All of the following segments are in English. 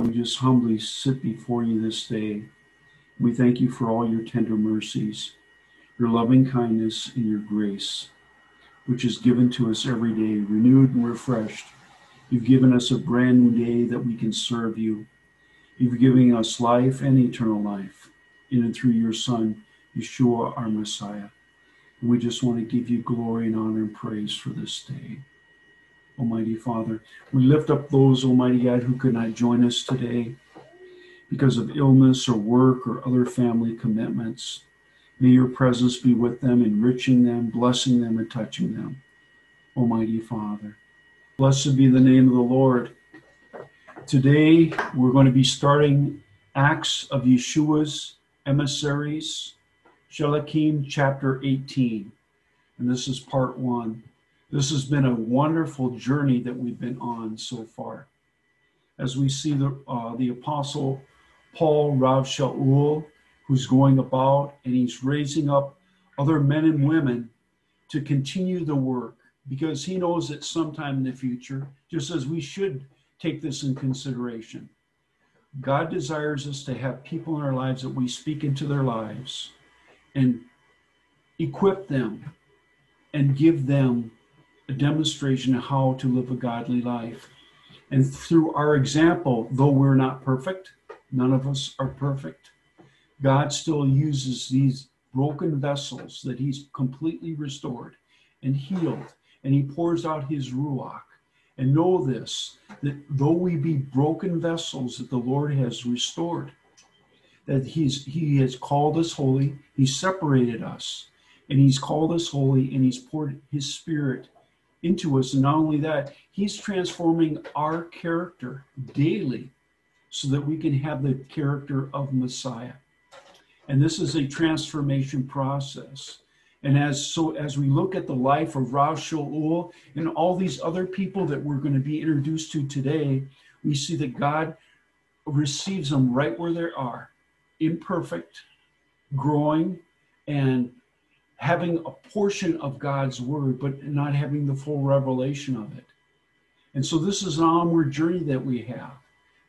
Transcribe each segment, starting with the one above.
We just humbly sit before you this day. We thank you for all your tender mercies, your loving kindness, and your grace, which is given to us every day, renewed and refreshed. You've given us a brand new day that we can serve you. You've given us life and eternal life in and through your Son, Yeshua, our Messiah. And we just want to give you glory and honor and praise for this day. Almighty Father. We lift up those, Almighty God, who could not join us today because of illness or work or other family commitments. May your presence be with them, enriching them, blessing them, and touching them. Almighty Father. Blessed be the name of the Lord. Today, we're going to be starting Acts of Yeshua's emissaries, Shlichim chapter 18. And this is part one. This has been a wonderful journey that we've been on so far. As we see the, uh, the apostle Paul Rav Shaul, who's going about and he's raising up other men and women to continue the work because he knows that sometime in the future, just as we should take this in consideration, God desires us to have people in our lives that we speak into their lives and equip them and give them a demonstration of how to live a godly life. And through our example, though we're not perfect, none of us are perfect, God still uses these broken vessels that He's completely restored and healed, and He pours out His Ruach. And know this that though we be broken vessels that the Lord has restored, that He's He has called us holy, He separated us, and He's called us holy, and He's poured His Spirit into us. And not only that, He's transforming our character daily so that we can have the character of Messiah. And this is a transformation process. And as so as we look at the life of Rav and all these other people that we're going to be introduced to today, we see that God receives them right where they are, imperfect, growing, and having a portion of God's word, but not having the full revelation of it. And so this is an onward journey that we have.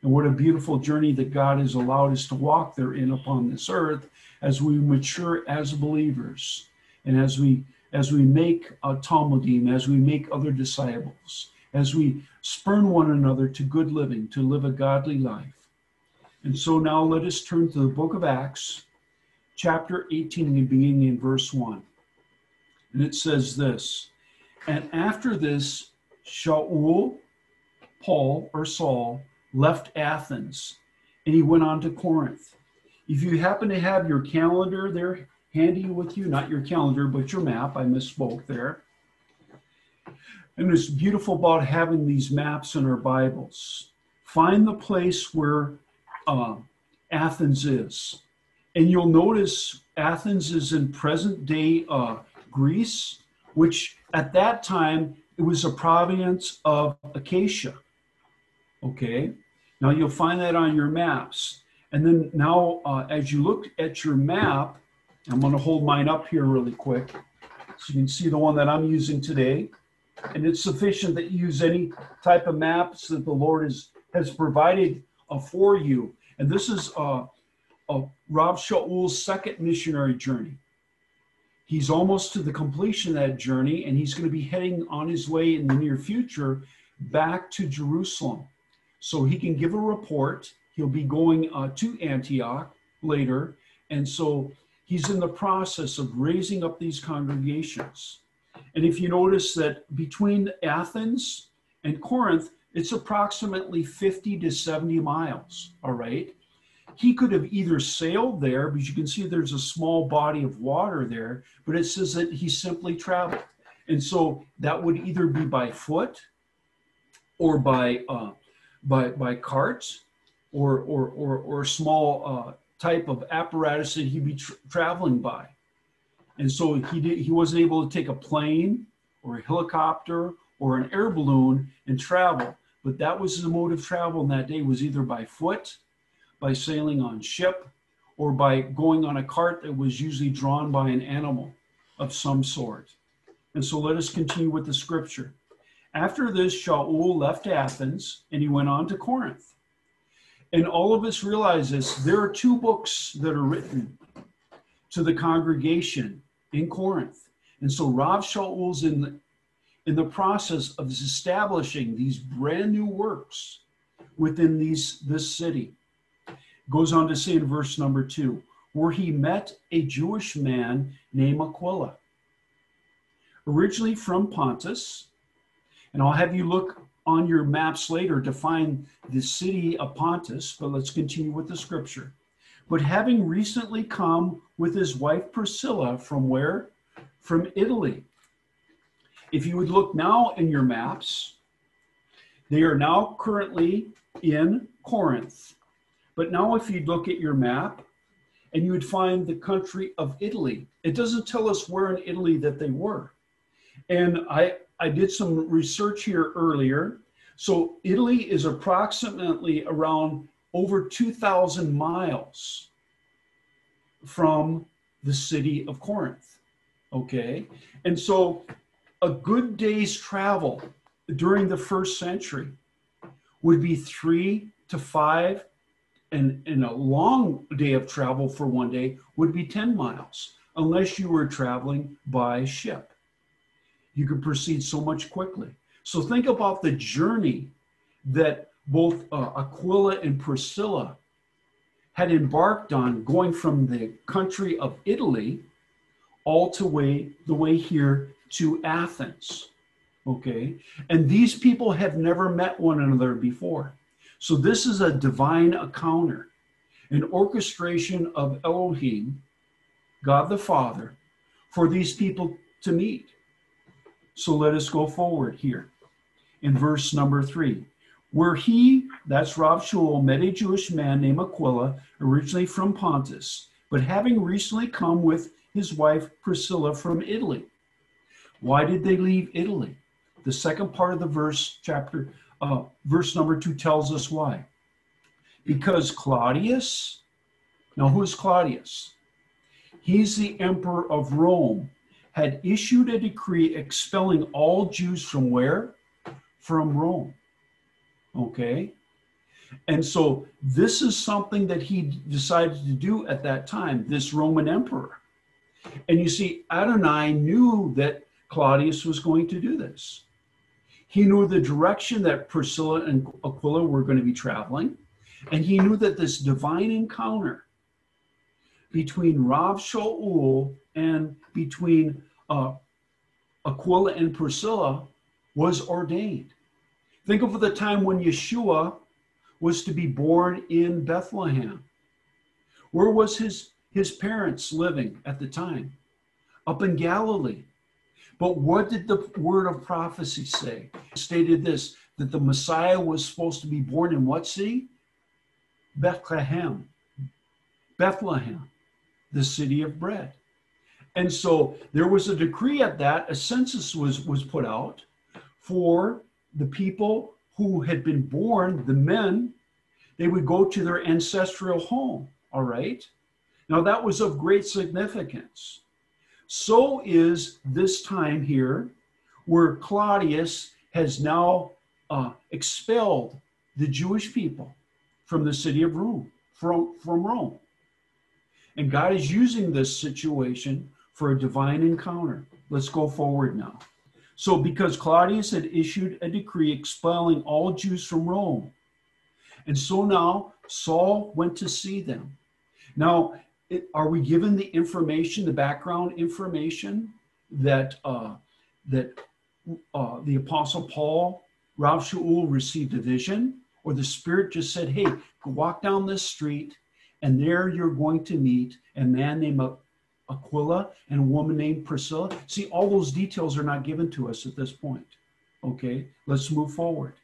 And what a beautiful journey that God has allowed us to walk therein upon this earth as we mature as believers and as we as we make a talmidim, as we make other disciples, as we spurn one another to good living, to live a godly life. And so now let us turn to the book of Acts, chapter 18 beginning in verse 1. And it says this And after this, Shaul, Paul, or Saul, left Athens and he went on to Corinth. If you happen to have your calendar there handy with you, not your calendar, but your map, I misspoke there. And it's beautiful about having these maps in our Bibles. Find the place where uh, Athens is. And you'll notice Athens is in present day uh, Greece, which at that time it was a province of Achaia. Okay, now you'll find that on your maps. And then now, uh, as you look at your map, I'm going to hold mine up here really quick so you can see the one that I'm using today. And it's sufficient that you use any type of maps that the Lord has, has provided uh, for you. And this is uh, of Rav Shaul's second missionary journey. He's almost to the completion of that journey, and he's going to be heading on his way in the near future back to Jerusalem. So he can give a report. He'll be going uh, to Antioch later. And so he's in the process of raising up these congregations. And if you notice that between Athens and Corinth, it's approximately 50 to 70 miles, all right? He could have either sailed there, but you can see there's a small body of water there, but it says that he simply traveled. And so that would either be by foot or by uh, by by carts or or or, or small uh, type of apparatus that he'd be tra- traveling by. And so he did, he wasn't able to take a plane or a helicopter or an air balloon and travel. But that was the mode of travel in that day was either by foot by sailing on ship or by going on a cart that was usually drawn by an animal of some sort. And so let us continue with the scripture. After this, Shaul left Athens and he went on to Corinth. And all of us realize this. There are two books that are written to the congregation in Corinth. And so Rav Shaul's in the, in the process of establishing these brand new works within these this city. Goes on to say in verse number two, where he met a Jewish man named Aquila, originally from Pontus. And I'll have you look on your maps later to find the city of Pontus, but let's continue with the scripture. But having recently come with his wife Priscilla from where? From Italy. If you would look now in your maps, they are now currently in Corinth. But now, if you look at your map and you would find the country of Italy, it doesn't tell us where in Italy that they were. And I, I did some research here earlier. So, Italy is approximately around over 2,000 miles from the city of Corinth. Okay. And so, a good day's travel during the first century would be three to five, and, a long day of travel for one day would be 10 miles, unless you were traveling by ship. You could proceed so much quickly. So think about the journey that both uh, Aquila and Priscilla had embarked on going from the country of Italy all to way the way here to Athens. Okay. And these people have never met one another before. So this is a divine encounter, an orchestration of Elohim, God the Father, for these people to meet. So let us go forward here in verse number three. Where he, that's Rav Shaul, met a Jewish man named Aquila, originally from Pontus, but having recently come with his wife Priscilla from Italy. Why did they leave Italy? The second part of the verse, chapter, uh, verse number two, tells us why. Because Claudius, now who's Claudius? He's the emperor of Rome, had issued a decree expelling all Jews from where? From Rome. Okay? And so this is something that he decided to do at that time, this Roman emperor. And you see, Adonai knew that Claudius was going to do this. He knew the direction that Priscilla and Aquila were going to be traveling, and he knew that this divine encounter between Rav Shaul and between uh, Aquila and Priscilla was ordained. Think of the time when Yeshua was to be born in Bethlehem. Where was his, his parents living at the time? Up in Galilee. But what did the word of prophecy say? It stated this that the Messiah was supposed to be born in what city? Bethlehem. Bethlehem, the city of bread. And so there was a decree at that, a census was, was put out for the people who had been born, the men, they would go to their ancestral home. All right. Now that was of great significance. So is this time here where Claudius has now uh, expelled the Jewish people from the city of Rome, from, from Rome. And God is using this situation for a divine encounter. Let's go forward now. So, because Claudius had issued a decree expelling all Jews from Rome, and so now Saul went to see them. Now, it, are we given the information, the background information that uh, that uh, the Apostle Paul, Rav Shaul received a vision, or the Spirit just said, "Hey, walk down this street, and there you're going to meet a man named Aquila and a woman named Priscilla." See, all those details are not given to us at this point. Okay, let's move forward.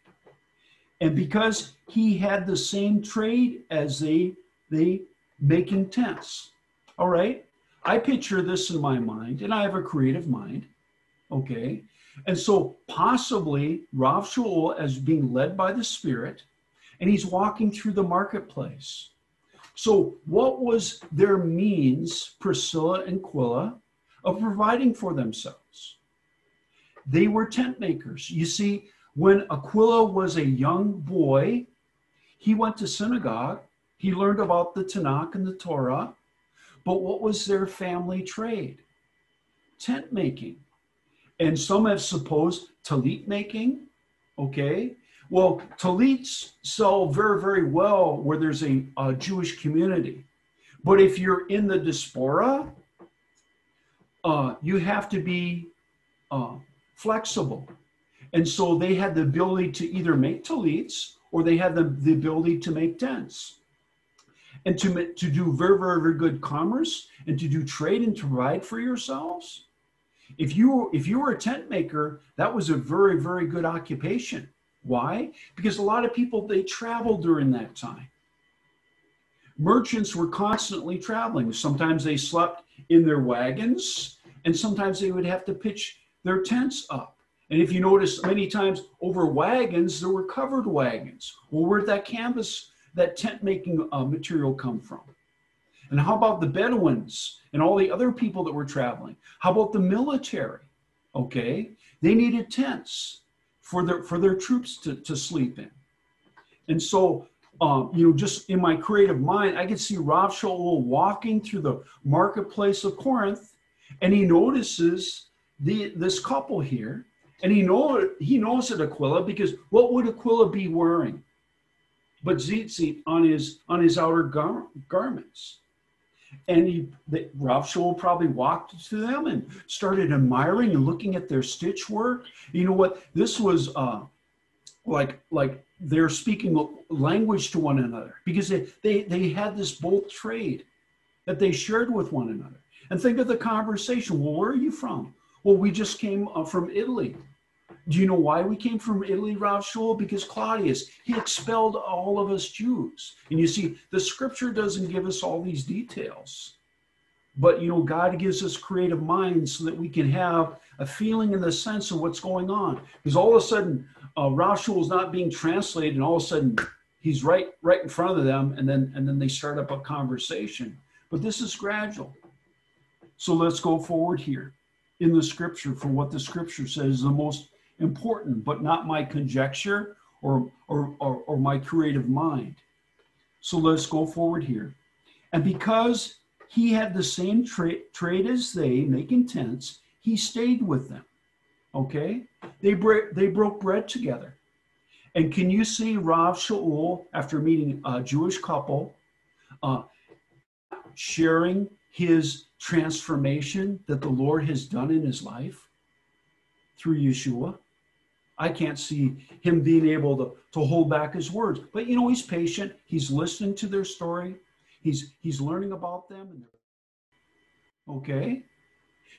And because he had the same trade as they they making tents. All right. I picture this in my mind, and I have a creative mind. Okay. And so possibly Rav Shaul as being led by the Spirit, and he's walking through the marketplace. So, what was their means, Priscilla and Aquila, of providing for themselves? They were tent makers. You see, when Aquila was a young boy, He went to synagogue. He learned about the Tanakh and the Torah. But what was their family trade? Tent making. And some have supposed talit making. Okay. Well, talits sell very, very well where there's a, a Jewish community. But if you're in the diaspora, uh, you have to be uh, flexible. And so they had the ability to either make talits or they had the, the ability to make tents. And to, to do very, very, very good commerce and to do trade and to provide for yourselves. If you, if you were a tent maker, that was a very, very good occupation. Why? Because a lot of people, they traveled during that time. Merchants were constantly traveling. Sometimes they slept in their wagons, and sometimes they would have to pitch their tents up. And if you notice, many times over wagons, there were covered wagons. Well, where'd that canvas, that tent making uh, material come from? And how about the Bedouins and all the other people that were traveling? How about the military? Okay, they needed tents for their for their troops to, to sleep in. And so, um, you know, just in my creative mind, I could see Rav Shaul walking through the marketplace of Corinth, and he notices the this couple here, and he know he knows it Aquila because what would Aquila be wearing? But tzitzit on his on his outer gar- garments. And he, the, Rav Shaul probably walked to them and started admiring and looking at their stitch work. You know what? This was uh, like like they're speaking language to one another because they, they, they had this both trade that they shared with one another. And think of the conversation. Well, where are you from? Well, we just came uh, from Italy. Do you know why we came from Italy, Rav Shaul? Because Claudius, he expelled all of us Jews. And you see, the scripture doesn't give us all these details. But, you know, God gives us creative minds so that we can have a feeling and the sense of what's going on. Because all of a sudden, uh, Rav Shaul is not being translated, and all of a sudden, he's right right in front of them, and then and then they start up a conversation. But this is gradual. So let's go forward here in the scripture for what the scripture says the most important, but not my conjecture or, or, or, or my creative mind. So let's go forward here. And because he had the same tra- trade as they, making tents, he stayed with them. Okay? They, bre- they broke bread together. And can you see Rav Shaul, after meeting a Jewish couple, uh, sharing his transformation that the Lord has done in his life through Yeshua? I can't see him being able to, to hold back his words. But you know, he's patient. He's listening to their story. He's he's learning about them. okay?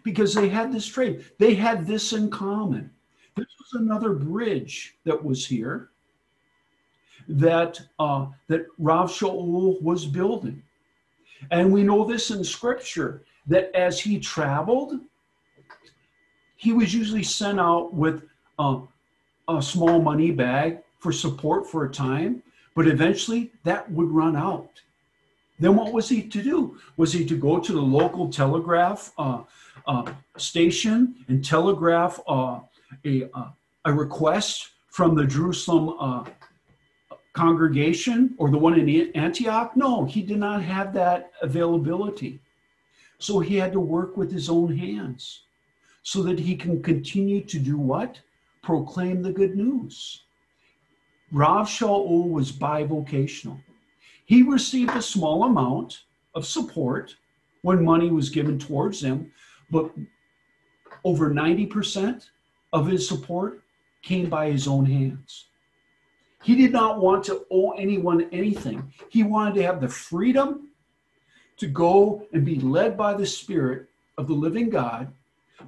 Because they had this trade. They had this in common. This was another bridge that was here that uh, that Rav Shaul was building. And we know this in scripture that as he traveled, he was usually sent out with uh, a small money bag for support for a time, but eventually that would run out. Then what was he to do? Was he to go to the local telegraph uh, uh, station and telegraph uh, a, uh, a request from the Jerusalem uh, congregation or the one in Antioch? No, he did not have that availability. So he had to work with his own hands so that he can continue to do what? Proclaim the good news. Rav Shaul was bivocational. He received a small amount of support when money was given towards him, but over 90% of his support came by his own hands. He did not want to owe anyone anything. He wanted to have the freedom to go and be led by the Spirit of the living God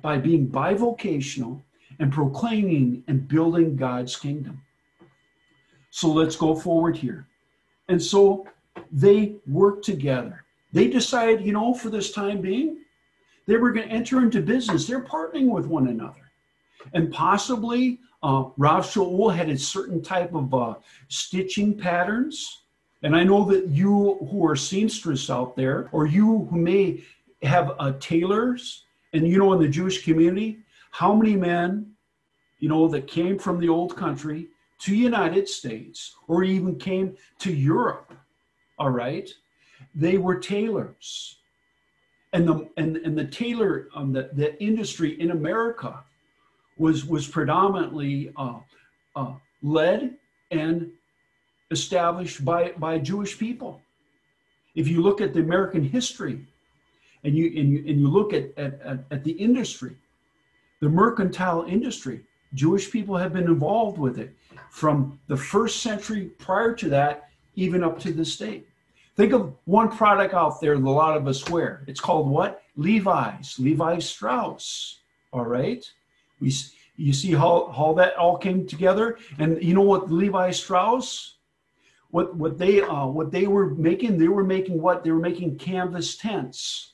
by being bivocational and proclaiming and building God's kingdom. So let's go forward here. And so they worked together. They decided, you know, for this time being, they were going to enter into business. They're partnering with one another. And possibly uh, Rav Shaul had a certain type of uh, stitching patterns. And I know that you who are seamstress out there, or you who may have uh, tailors, and you know, in the Jewish community, how many men, you know, that came from the old country to United States or even came to Europe, all right, they were tailors. And the and, and the tailor um, the, the industry in America was was predominantly uh, uh, led and established by by Jewish people. If you look at the American history, and you and you, and you look at, at, at the industry, the mercantile industry, Jewish people have been involved with it from the first century prior to that, even up to this date. Think of one product out there that a lot of us wear. It's called what? Levi's, Levi Strauss. All right. We, you see how, how that all came together? And you know what Levi Strauss? What, what they uh, what they were making, they were making what? They were making canvas tents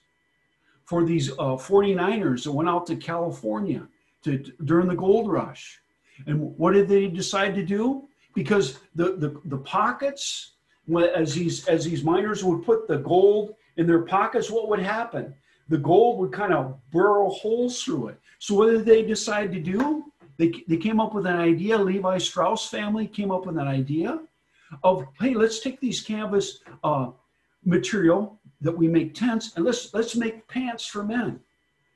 for these uh, 49ers that went out to California to, during the gold rush. And what did they decide to do? Because the, the, the pockets as these as these miners would put the gold in their pockets, what would happen? The gold would kind of burrow holes through it. So what did they decide to do? They, they came up with an idea. Levi Strauss family came up with an idea of hey, let's take these canvas uh, material that we make tents and let's let's make pants for men.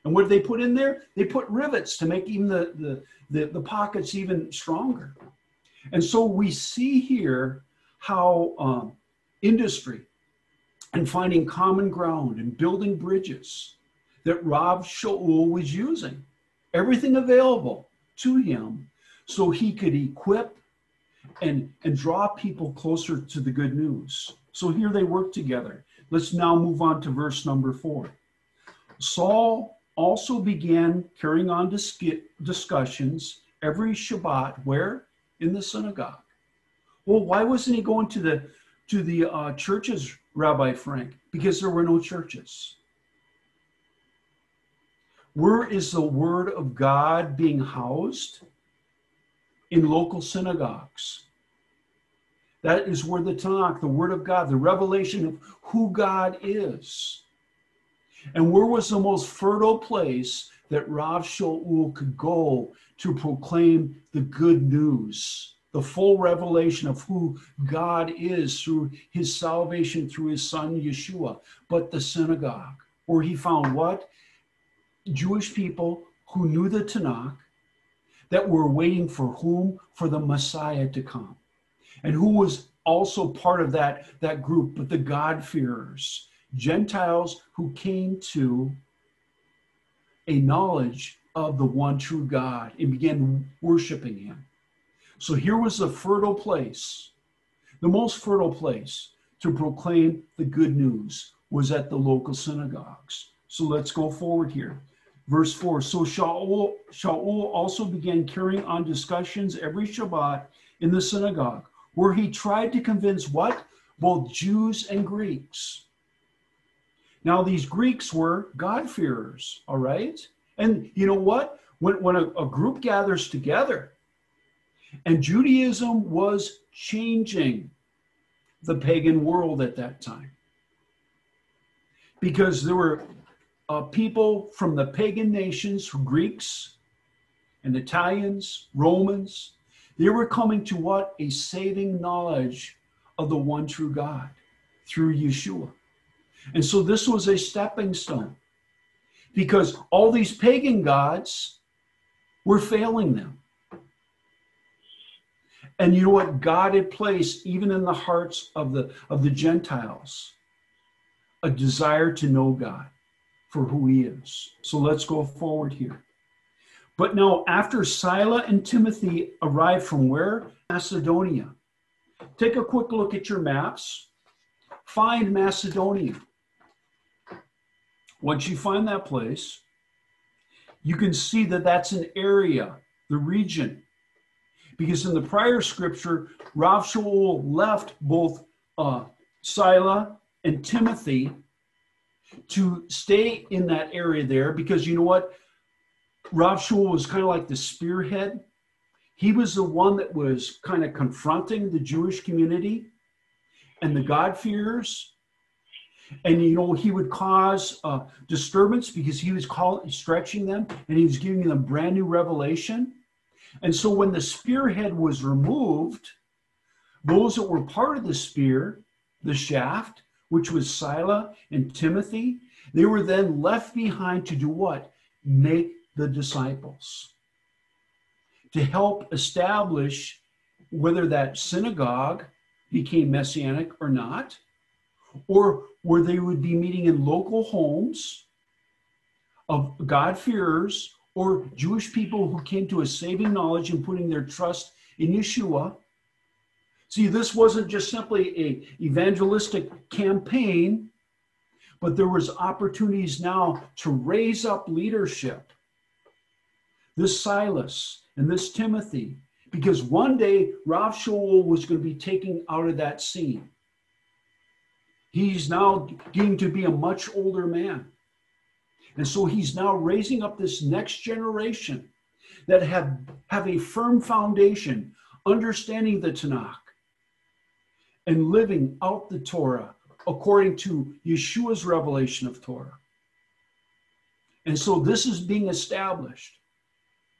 And what did they put in there? They put rivets to make even the, the, the, the pockets even stronger. And so we see here how um, industry and finding common ground and building bridges that Rav Shaul was using, everything available to him so he could equip and, and draw people closer to the good news. So here they work together. Let's now move on to verse number four. Saul also began carrying on discussions every Shabbat, where? In the synagogue. Well, why wasn't he going to the to the uh, churches, Rabbi Frank? Because there were no churches. Where is the word of God being housed? In local synagogues. That is where the Tanakh, the word of God, the revelation of who God is. And where was the most fertile place that Rav Shaul could go to proclaim the good news? the full revelation of who God is through his salvation through his son Yeshua, but the synagogue, where he found what? Jewish people who knew the Tanakh, that were waiting for whom? For the Messiah to come. And who was also part of that, that group, but the God-fearers, Gentiles who came to a knowledge of the one true God and began worshiping him. So here was a fertile place, the most fertile place to proclaim the good news was at the local synagogues. So let's go forward here. Verse 4 So Shaul, Shaul also began carrying on discussions every Shabbat in the synagogue, where he tried to convince what? Both Jews and Greeks. Now, these Greeks were God-fearers, all right? And you know what? When, when a, a group gathers together, and Judaism was changing the pagan world at that time. Because there were uh, people from the pagan nations, Greeks and Italians, Romans, they were coming to what? A saving knowledge of the one true God through Yeshua. And so this was a stepping stone because all these pagan gods were failing them. And you know what? God had placed even in the hearts of the of the Gentiles a desire to know God for who he is. So let's go forward here. But now, after Sila and Timothy arrived from where? Macedonia. Take a quick look at your maps. Find Macedonia. Once you find that place, you can see that that's an area, the region because in the prior scripture, Rav Shaul left both uh, Sila and Timothy to stay in that area there because you know what? Rav Shaul was kind of like the spearhead. He was the one that was kind of confronting the Jewish community and the God-fearers. And you know, he would cause uh, disturbance because he was calling, stretching them and he was giving them brand new revelation. And so when the spearhead was removed, those that were part of the spear, the shaft, which was sila and Timothy, they were then left behind to do what? Make the disciples. To help establish whether that synagogue became messianic or not, or where they would be meeting in local homes of God-fearers or Jewish people who came to a saving knowledge and putting their trust in Yeshua. See, this wasn't just simply a evangelistic campaign, but there was opportunities now to raise up leadership. This Silas and this Timothy, because one day Rav was going to be taken out of that scene. He's now getting to be a much older man. And so he's now raising up this next generation that have, have a firm foundation, understanding the Tanakh and living out the Torah according to Yeshua's revelation of Torah. And so this is being established.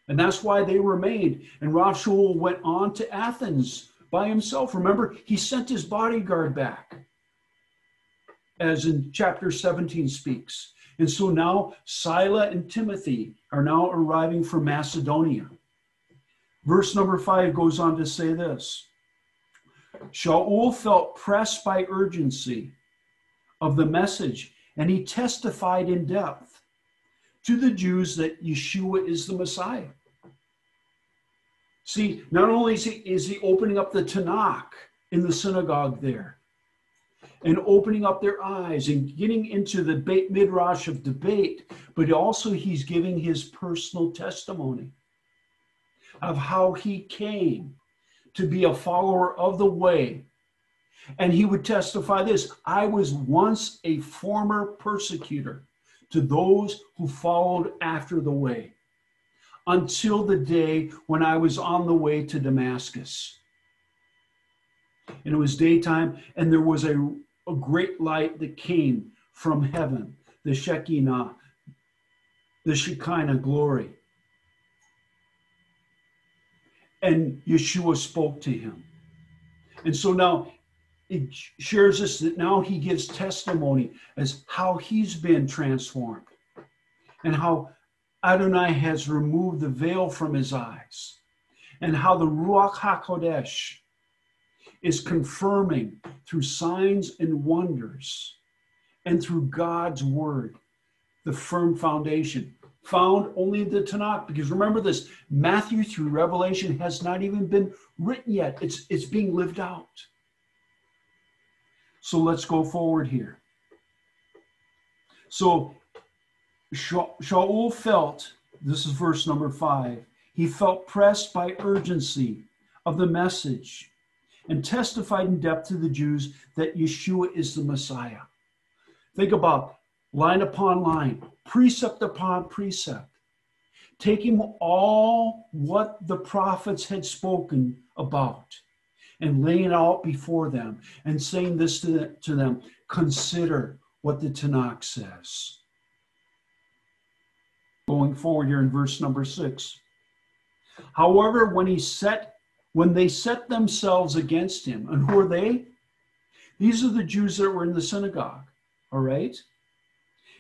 And that's why they remained. And Rav Shaul went on to Athens by himself. Remember, he sent his bodyguard back, as in chapter 17 speaks. And so now Sila and Timothy are now arriving from Macedonia. Verse number five goes on to say this Shaul felt pressed by urgency of the message, and he testified in depth to the Jews that Yeshua is the Messiah. See, not only is he, is he opening up the Tanakh in the synagogue there, and opening up their eyes and getting into the Midrash of debate, but also he's giving his personal testimony of how he came to be a follower of the way. And he would testify this I was once a former persecutor to those who followed after the way until the day when I was on the way to Damascus. And it was daytime, and there was a a great light that came from heaven, the Shekinah, the Shekinah glory. And Yeshua spoke to him. And so now it shares us that now he gives testimony as how he's been transformed and how Adonai has removed the veil from his eyes and how the Ruach HaKodesh is confirming through signs and wonders and through God's word, the firm foundation found only in the Tanakh. Because remember this Matthew through Revelation has not even been written yet, it's, it's being lived out. So let's go forward here. So Shaul felt, this is verse number five, he felt pressed by urgency of the message and testified in depth to the Jews that Yeshua is the Messiah. Think about line upon line, precept upon precept, taking all what the prophets had spoken about and laying out before them and saying this to, to them consider what the Tanakh says. Going forward here in verse number six. However, when he set when they set themselves against him. And who are they? These are the Jews that were in the synagogue, all right?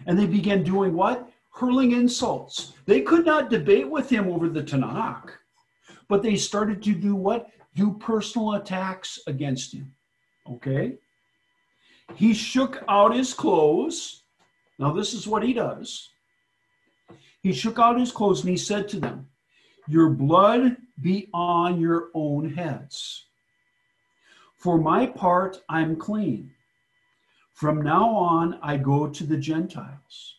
And they began doing what? Hurling insults. They could not debate with him over the Tanakh, but they started to do what? Do personal attacks against him, okay? He shook out his clothes. Now, this is what he does. He shook out his clothes and he said to them, Your blood be on your own heads. For my part, I'm clean. From now on, I go to the Gentiles.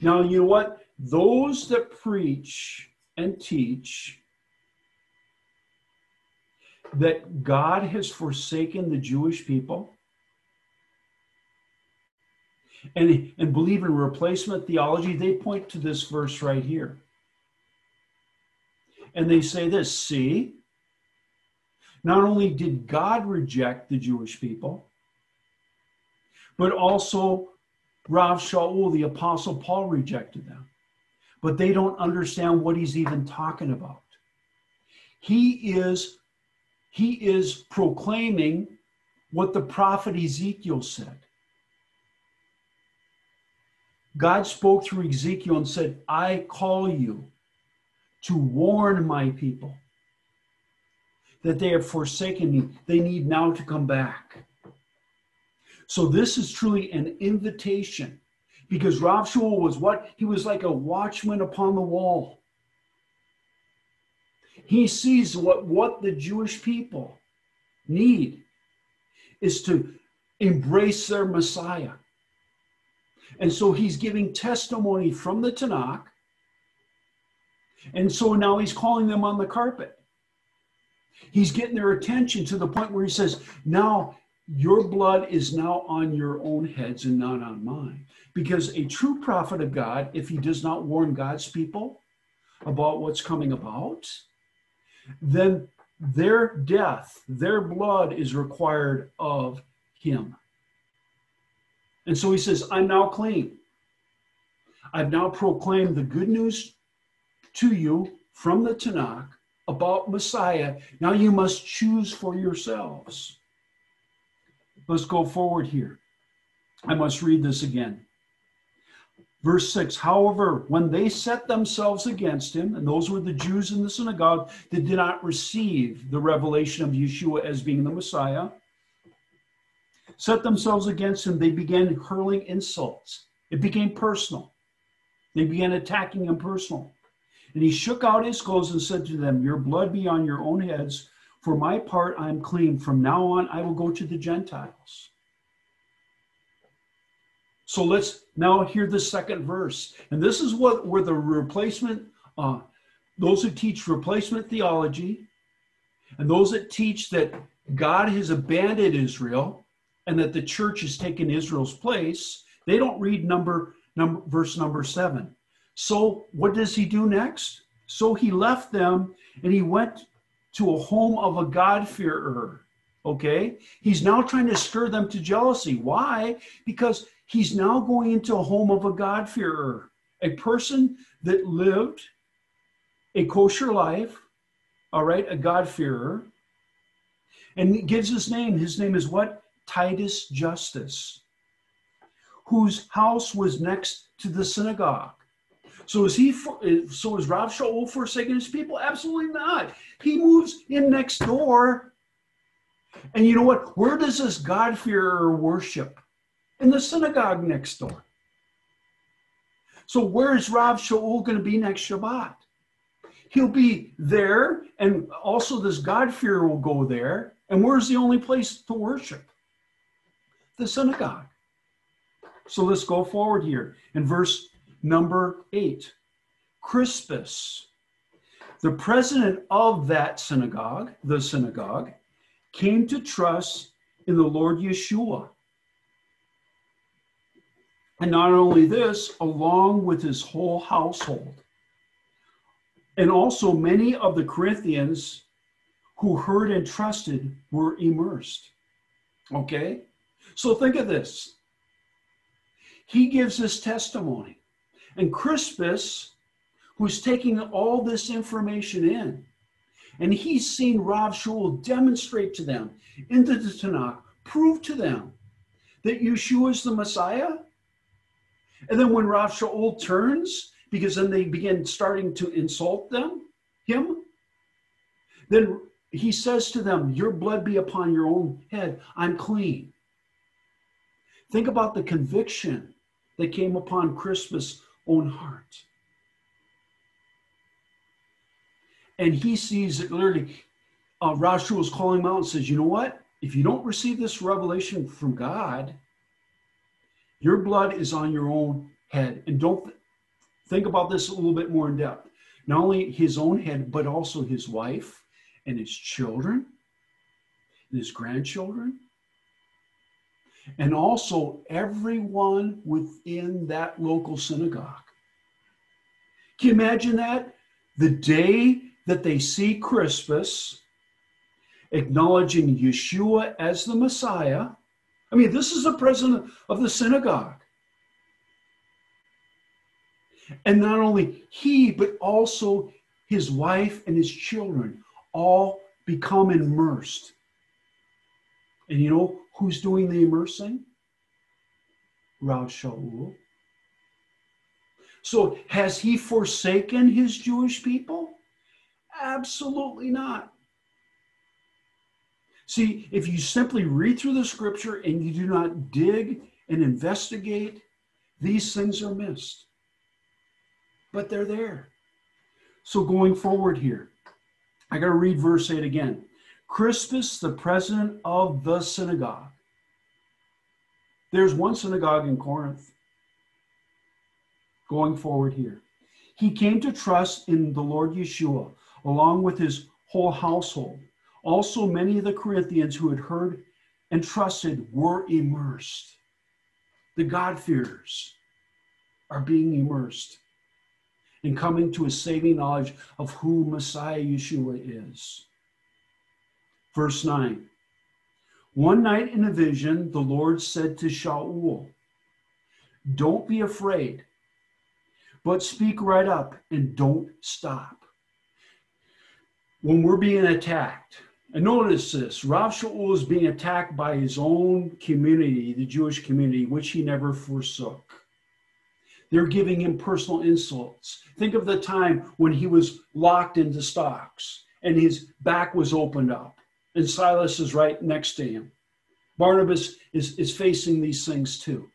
Now, you know what? Those that preach and teach that God has forsaken the Jewish people and, and believe in replacement theology, they point to this verse right here. And they say this see, not only did God reject the Jewish people, but also Rav Shaul, the Apostle Paul, rejected them. But they don't understand what he's even talking about. He is he is proclaiming what the prophet Ezekiel said. God spoke through Ezekiel and said, I call you to warn my people that they have forsaken me. They need now to come back. So this is truly an invitation because Rav Shaul was what? He was like a watchman upon the wall. He sees what, what the Jewish people need is to embrace their Messiah. And so he's giving testimony from the Tanakh. And so now he's calling them on the carpet. He's getting their attention to the point where he says, Now your blood is now on your own heads and not on mine. Because a true prophet of God, if he does not warn God's people about what's coming about, then their death, their blood is required of him. And so he says, I'm now clean. I've now proclaimed the good news to you from the Tanakh about Messiah. Now you must choose for yourselves. Let's go forward here. I must read this again. Verse 6 However, when they set themselves against him, and those were the Jews in the synagogue that did not receive the revelation of Yeshua as being the Messiah, set themselves against him, they began hurling insults. It became personal. They began attacking him personal. And he shook out his clothes and said to them, Your blood be on your own heads. For my part, I am clean. From now on, I will go to the Gentiles. So let's now hear the second verse. And this is what where the replacement, uh, those who teach replacement theology, and those that teach that God has abandoned Israel and that the church has taken Israel's place, they don't read number, number verse number seven. So what does he do next? So he left them and he went to a home of a God-fearer. Okay? He's now trying to stir them to jealousy. Why? Because he's now going into a home of a God-fearer, a person that lived a kosher life, all right, a God-fearer, and he gives his name. His name is what? Titus Justus, whose house was next to the synagogue. So is he? For, eh, So is Rav Shaul forsaking his people? Absolutely not. He moves in next door, and you know what? Where does this God-fearer worship? In the synagogue next door. So where is Rav Shaul going to be next Shabbat? He'll be there, and also this God-fearer will go there. And where's the only place to worship? the synagogue. So let's go forward here. In verse number eight, Crispus, the president of that synagogue, the synagogue, came to trust in the Lord Yeshua. And not only this, along with his whole household. And also, many of the Corinthians who heard and trusted were immersed. Okay? So think of this. He gives this testimony. And Crispus, who's taking all this information in, and he's seen Rav Shaul demonstrate to them into the Tanakh, prove to them that Yeshua is the Messiah. And then when Rav Shaul turns, because then they begin starting to insult them, him, then he says to them, Your blood be upon your own head. I'm clean. Think about the conviction that came upon Crispus' own heart. And he sees it literally. Uh, is calling him out and says, You know what? If you don't receive this revelation from God, your blood is on your own head. And don't th- think about this a little bit more in depth. Not only his own head, but also his wife and his children and his grandchildren and also everyone within that local synagogue. Can you imagine that? The day that they see Crispus acknowledging Yeshua as the Messiah. I mean, this is the president of the synagogue. And not only he, but also his wife and his children all become immersed. And you know who's doing the immersing? Rav Shaul. So has he forsaken his Jewish people? Absolutely not. See, if you simply read through the scripture and you do not dig and investigate, these things are missed. But they're there. So going forward here, I got to read verse 8 again. Crispus, the president of the synagogue. There's one synagogue in Corinth. Going forward here. He came to trust in the Lord Yeshua along with his whole household. Also, many of the Corinthians who had heard and trusted were immersed. The God-fearers are being immersed and coming to a saving knowledge of who Messiah Yeshua is. Verse 9 One night in a vision, the Lord said to Shaul, Don't be afraid, but speak right up and don't stop. When we're being attacked, and notice this Rav Shaul is being attacked by his own community, the Jewish community, which he never forsook. They're giving him personal insults. Think of the time when he was locked into stocks and his back was opened up, and Silas is right next to him. Barnabas is, is facing these things too.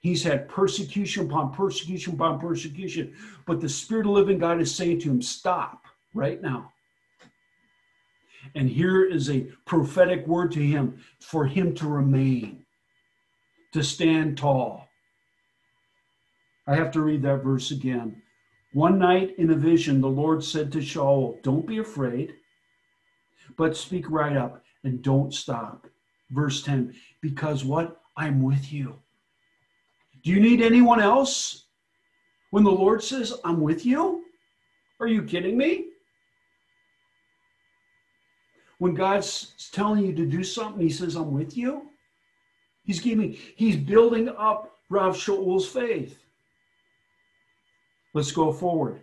He's had persecution upon persecution upon persecution, but the Spirit of living God is saying to him, Stop right now. And here is a prophetic word to him for him to remain, to stand tall. I have to read that verse again. One night in a vision, the Lord said to Shaul, Don't be afraid, but speak right up and don't stop. Verse 10 Because what? I'm with you. Do you need anyone else? When the Lord says, I'm with you? Are you kidding me? When God's telling you to do something, He says, I'm with you. He's giving, He's building up Rav Shaul's faith. Let's go forward.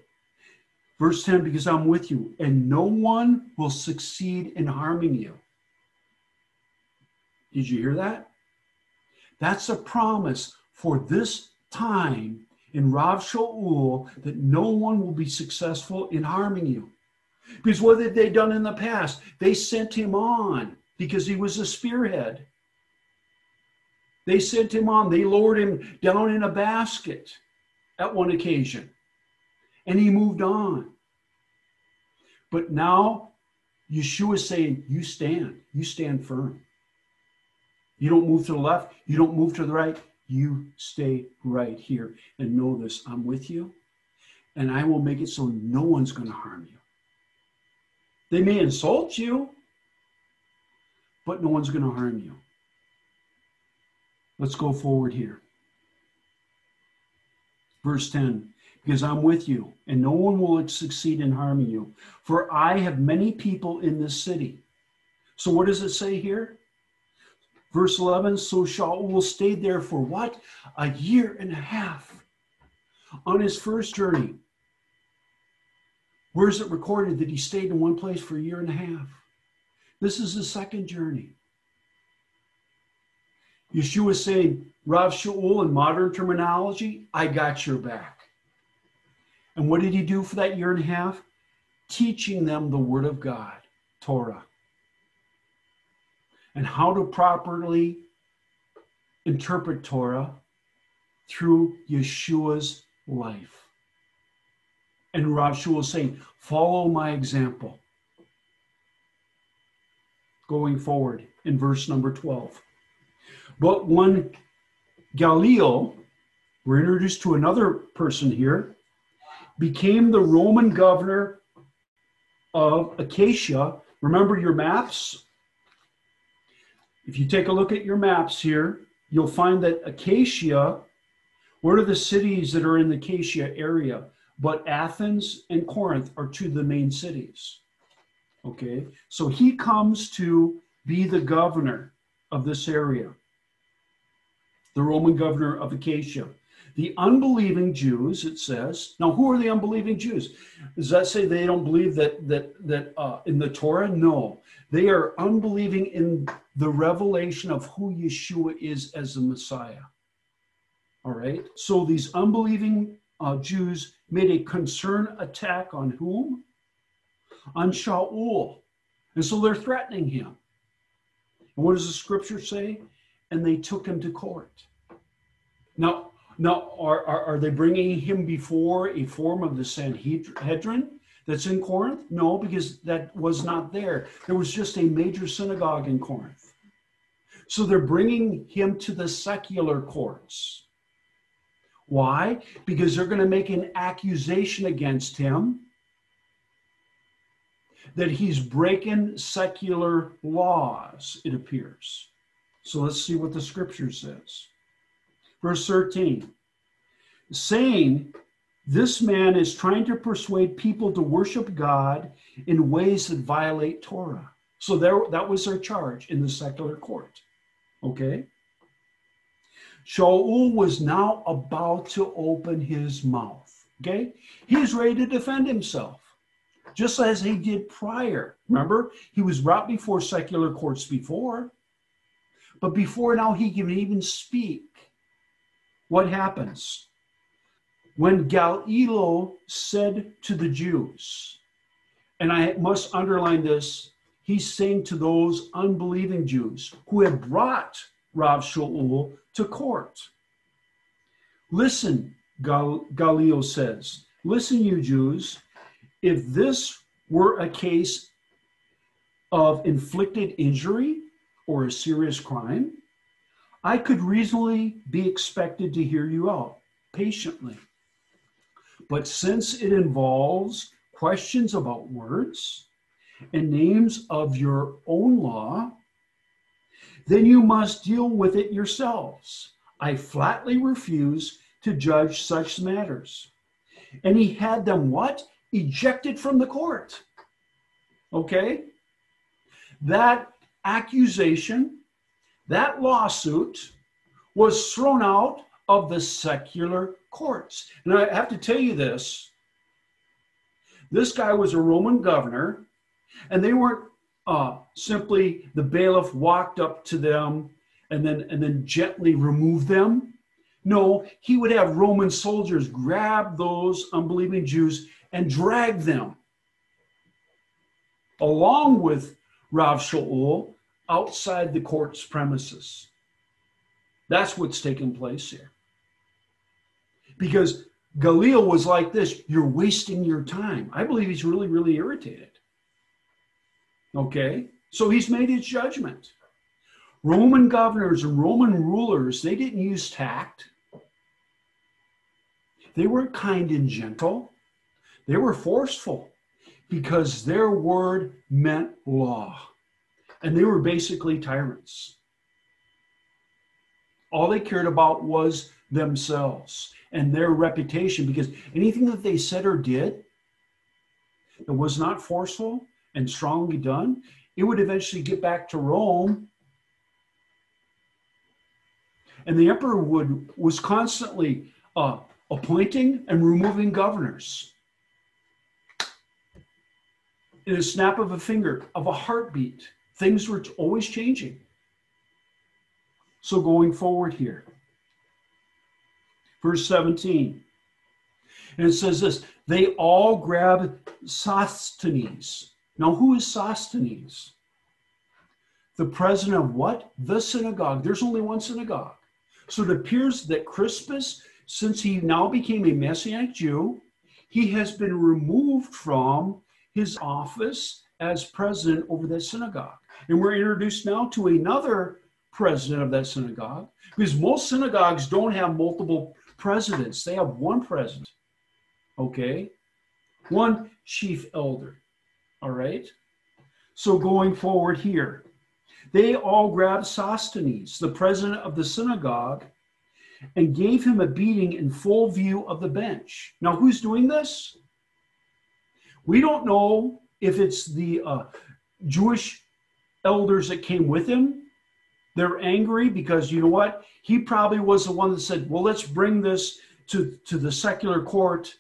Verse 10 because I'm with you, and no one will succeed in harming you. Did you hear that? That's a promise for this time in Rav Shaul that no one will be successful in harming you. Because what had they done in the past? They sent him on because he was a spearhead. They sent him on. They lowered him down in a basket at one occasion and he moved on. But now Yeshua is saying, You stand, you stand firm. You don't move to the left, you don't move to the right, you stay right here and know this I'm with you, and I will make it so no one's going to harm you. They may insult you, but no one's going to harm you. Let's go forward here. Verse 10 because I'm with you, and no one will succeed in harming you. For I have many people in this city. So, what does it say here? Verse 11 So Shaul stayed there for what? A year and a half on his first journey. Where is it recorded that he stayed in one place for a year and a half? This is the second journey. Yeshua is saying, Rav Shaul, in modern terminology, I got your back. And what did he do for that year and a half? Teaching them the Word of God, Torah, and how to properly interpret Torah through Yeshua's life. And Rav Shaul is saying, follow my example. Going forward in verse number 12. But when Gallio, we're introduced to another person here, became the Roman governor of Achaia. Remember your maps? If you take a look at your maps here, you'll find that Achaia, what are the cities that are in the Achaia area? But Athens and Corinth are two of the main cities. Okay, so he comes to be the governor of this area, the Roman governor of Achaia. The unbelieving Jews, it says. Now, who are the unbelieving Jews? Does that say they don't believe that that that uh, in the Torah? No, they are unbelieving in the revelation of who Yeshua is as the Messiah. All right. So these unbelieving uh, Jews made a concern attack on whom? On Shaul, and so they're threatening him. And what does the scripture say? And they took him to court. Now, now, are, are, are, they bringing him before a form of the Sanhedrin that's in Corinth? No, because that was not there. There was just a major synagogue in Corinth. So they're bringing him to the secular courts. Why? Because they're going to make an accusation against him that he's breaking secular laws, it appears. So let's see what the scripture says. Verse 13 saying, This man is trying to persuade people to worship God in ways that violate Torah. So there, that was their charge in the secular court. Okay? Shaul was now about to open his mouth. Okay? He's ready to defend himself, just as he did prior. Remember, he was brought before secular courts before. But before now, he can even speak what happens? When Gallio said to the Jews, and I must underline this, he's saying to those unbelieving Jews who had brought Rav Shaul to court. Listen, Gal- Gallio says, listen, you Jews, if this were a case of inflicted injury or a serious crime, I could reasonably be expected to hear you out patiently. But since it involves questions about words and names of your own law, then you must deal with it yourselves. I flatly refuse to judge such matters. And he had them what? Ejected from the court. Okay? That accusation that lawsuit was thrown out of the secular courts. And I have to tell you this this guy was a Roman governor, and they weren't uh, simply the bailiff walked up to them and then and then gently removed them. No, he would have Roman soldiers grab those unbelieving Jews and drag them along with Rav Shaul outside the court's premises. That's what's taking place here. Because Gallio was like this you're wasting your time. I believe he's really, really irritated. Okay? So he's made his judgment. Roman governors and Roman rulers, they didn't use tact. They weren't kind and gentle. They were forceful because their word meant law and they were basically tyrants. All they cared about was themselves and their reputation because anything that they said or did that was not forceful and strongly done, it would eventually get back to Rome. And the emperor would was constantly uh, appointing and removing governors in a snap of a finger, of a heartbeat. Things were always changing. So going forward here, verse 17, and it says this they all grabbed Sosthenes. Now, who is Sosthenes? The president of what? The synagogue. There's only one synagogue. So it appears that Crispus, since he now became a Messianic Jew, he has been removed from his office as president over that synagogue. And we're introduced now to another president of that synagogue because most synagogues don't have multiple presidents, they have one president. Okay? One chief elder. All right? So going forward here, they all grabbed Sosthenes, the president of the synagogue, and gave him a beating in full view of the bench. Now, who's doing this? We don't know if it's the uh, Jewish elders that came with him, They're angry because you know what? He probably was the one that said, well, let's bring this to, to the secular court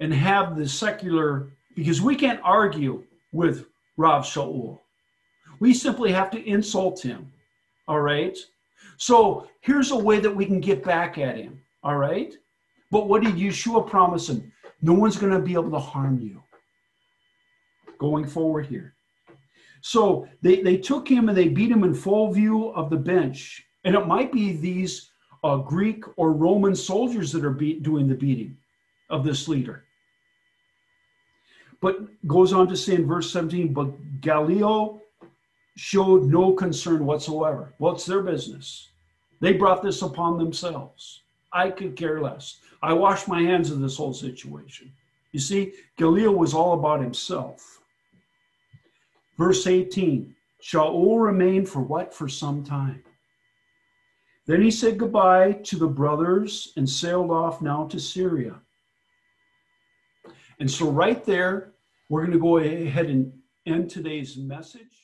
and have the secular, because we can't argue with Rav Shaul. We simply have to insult him. All right. So here's a way that we can get back at him. All right. But what did Yeshua promise him? No one's going to be able to harm you going forward here. So they, they took him and they beat him in full view of the bench. And it might be these uh, Greek or Roman soldiers that are beat, doing the beating of this leader. But goes on to say in verse 17, but Gallio showed no concern whatsoever. Well, it's their business. They brought this upon themselves. I could care less. I wash my hands of this whole situation. You see, Gallio was all about himself. Verse 18 Shaul remained for what? For some time. Then he said goodbye to the brothers and sailed off now to Syria. And so, right there, we're going to go ahead and end today's message.